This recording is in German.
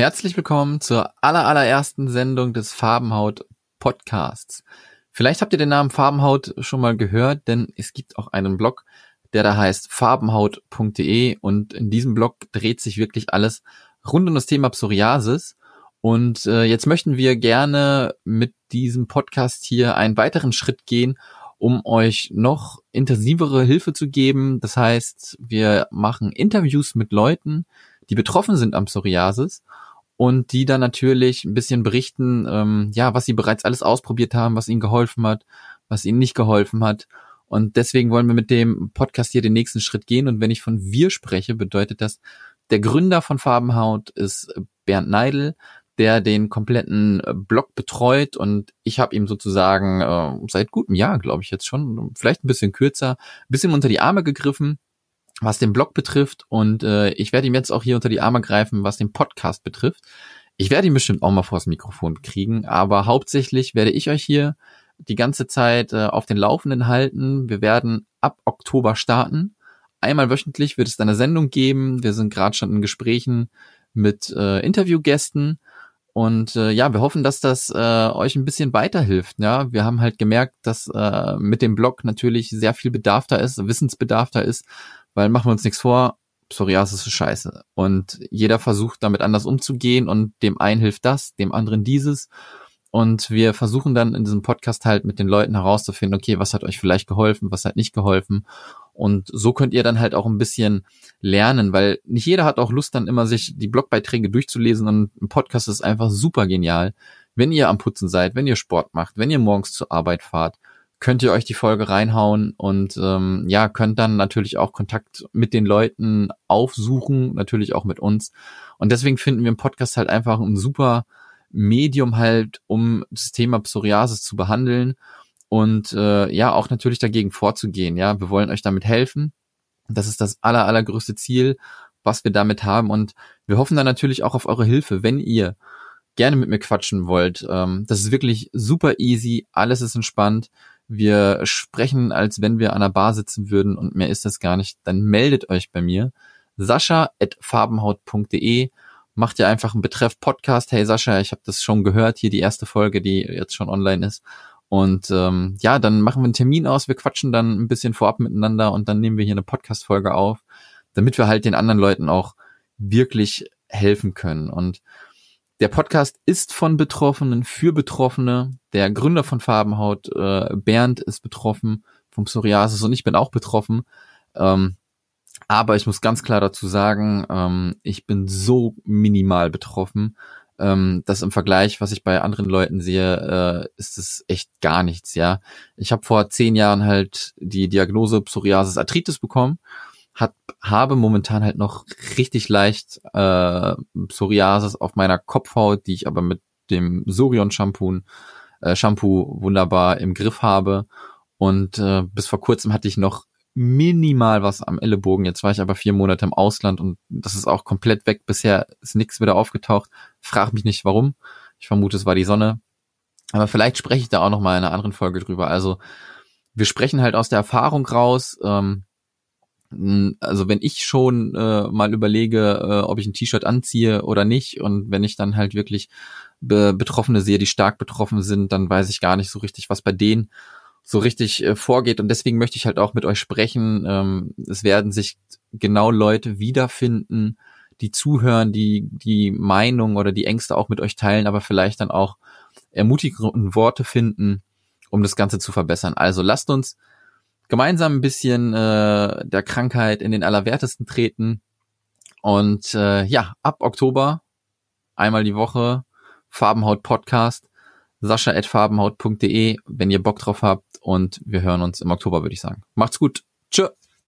Herzlich willkommen zur aller, allerersten Sendung des Farbenhaut Podcasts. Vielleicht habt ihr den Namen Farbenhaut schon mal gehört, denn es gibt auch einen Blog, der da heißt farbenhaut.de und in diesem Blog dreht sich wirklich alles rund um das Thema Psoriasis. Und äh, jetzt möchten wir gerne mit diesem Podcast hier einen weiteren Schritt gehen, um euch noch intensivere Hilfe zu geben. Das heißt, wir machen Interviews mit Leuten, die betroffen sind am Psoriasis und die dann natürlich ein bisschen berichten, ähm, ja, was sie bereits alles ausprobiert haben, was ihnen geholfen hat, was ihnen nicht geholfen hat. Und deswegen wollen wir mit dem Podcast hier den nächsten Schritt gehen. Und wenn ich von wir spreche, bedeutet das, der Gründer von Farbenhaut ist Bernd Neidl, der den kompletten äh, Blog betreut und ich habe ihm sozusagen äh, seit gutem Jahr, glaube ich jetzt schon, vielleicht ein bisschen kürzer, ein bisschen unter die Arme gegriffen was den Blog betrifft. Und äh, ich werde ihm jetzt auch hier unter die Arme greifen, was den Podcast betrifft. Ich werde ihn bestimmt auch mal vors Mikrofon kriegen, aber hauptsächlich werde ich euch hier die ganze Zeit äh, auf den Laufenden halten. Wir werden ab Oktober starten. Einmal wöchentlich wird es eine Sendung geben. Wir sind gerade schon in Gesprächen mit äh, Interviewgästen. Und äh, ja, wir hoffen, dass das äh, euch ein bisschen weiterhilft. Ja, wir haben halt gemerkt, dass äh, mit dem Blog natürlich sehr viel Bedarf da ist, Wissensbedarf da ist, weil machen wir uns nichts vor, Psoriasis ist scheiße. Und jeder versucht damit anders umzugehen und dem einen hilft das, dem anderen dieses. Und wir versuchen dann in diesem Podcast halt mit den Leuten herauszufinden, okay, was hat euch vielleicht geholfen, was hat nicht geholfen. Und so könnt ihr dann halt auch ein bisschen lernen, weil nicht jeder hat auch Lust dann immer sich die Blogbeiträge durchzulesen und ein Podcast ist einfach super genial. Wenn ihr am Putzen seid, wenn ihr Sport macht, wenn ihr morgens zur Arbeit fahrt, könnt ihr euch die Folge reinhauen und ähm, ja, könnt dann natürlich auch Kontakt mit den Leuten aufsuchen, natürlich auch mit uns. Und deswegen finden wir im Podcast halt einfach ein super Medium halt, um das Thema Psoriasis zu behandeln und äh, ja, auch natürlich dagegen vorzugehen. Ja, wir wollen euch damit helfen. Das ist das aller, allergrößte Ziel, was wir damit haben. Und wir hoffen dann natürlich auch auf eure Hilfe, wenn ihr gerne mit mir quatschen wollt. Ähm, das ist wirklich super easy, alles ist entspannt. Wir sprechen, als wenn wir an der Bar sitzen würden und mehr ist das gar nicht. Dann meldet euch bei mir. Sascha.farbenhaut.de macht ihr einfach einen Betreff Podcast. Hey Sascha, ich habe das schon gehört, hier die erste Folge, die jetzt schon online ist. Und ähm, ja, dann machen wir einen Termin aus, wir quatschen dann ein bisschen vorab miteinander und dann nehmen wir hier eine Podcast-Folge auf, damit wir halt den anderen Leuten auch wirklich helfen können. Und der Podcast ist von Betroffenen für Betroffene. Der Gründer von Farbenhaut, äh, Bernd, ist betroffen vom Psoriasis und ich bin auch betroffen. Ähm, aber ich muss ganz klar dazu sagen, ähm, ich bin so minimal betroffen, ähm, dass im Vergleich, was ich bei anderen Leuten sehe, äh, ist es echt gar nichts. Ja, ich habe vor zehn Jahren halt die Diagnose Psoriasis Arthritis bekommen habe momentan halt noch richtig leicht äh, Psoriasis auf meiner Kopfhaut, die ich aber mit dem Sorion Shampoo, äh, Shampoo wunderbar im Griff habe. Und äh, bis vor kurzem hatte ich noch minimal was am Ellenbogen. Jetzt war ich aber vier Monate im Ausland und das ist auch komplett weg. Bisher ist nichts wieder aufgetaucht. Frag mich nicht warum. Ich vermute, es war die Sonne. Aber vielleicht spreche ich da auch noch mal in einer anderen Folge drüber. Also wir sprechen halt aus der Erfahrung raus. Ähm, also wenn ich schon äh, mal überlege, äh, ob ich ein T-Shirt anziehe oder nicht und wenn ich dann halt wirklich Be Betroffene sehe, die stark betroffen sind, dann weiß ich gar nicht so richtig, was bei denen so richtig äh, vorgeht und deswegen möchte ich halt auch mit euch sprechen. Ähm, es werden sich genau Leute wiederfinden, die zuhören, die die Meinung oder die Ängste auch mit euch teilen, aber vielleicht dann auch ermutigende Worte finden, um das Ganze zu verbessern. Also lasst uns gemeinsam ein bisschen äh, der Krankheit in den Allerwertesten treten. Und äh, ja, ab Oktober einmal die Woche Farbenhaut Podcast, sascha.farbenhaut.de, wenn ihr Bock drauf habt. Und wir hören uns im Oktober, würde ich sagen. Macht's gut. Tschö.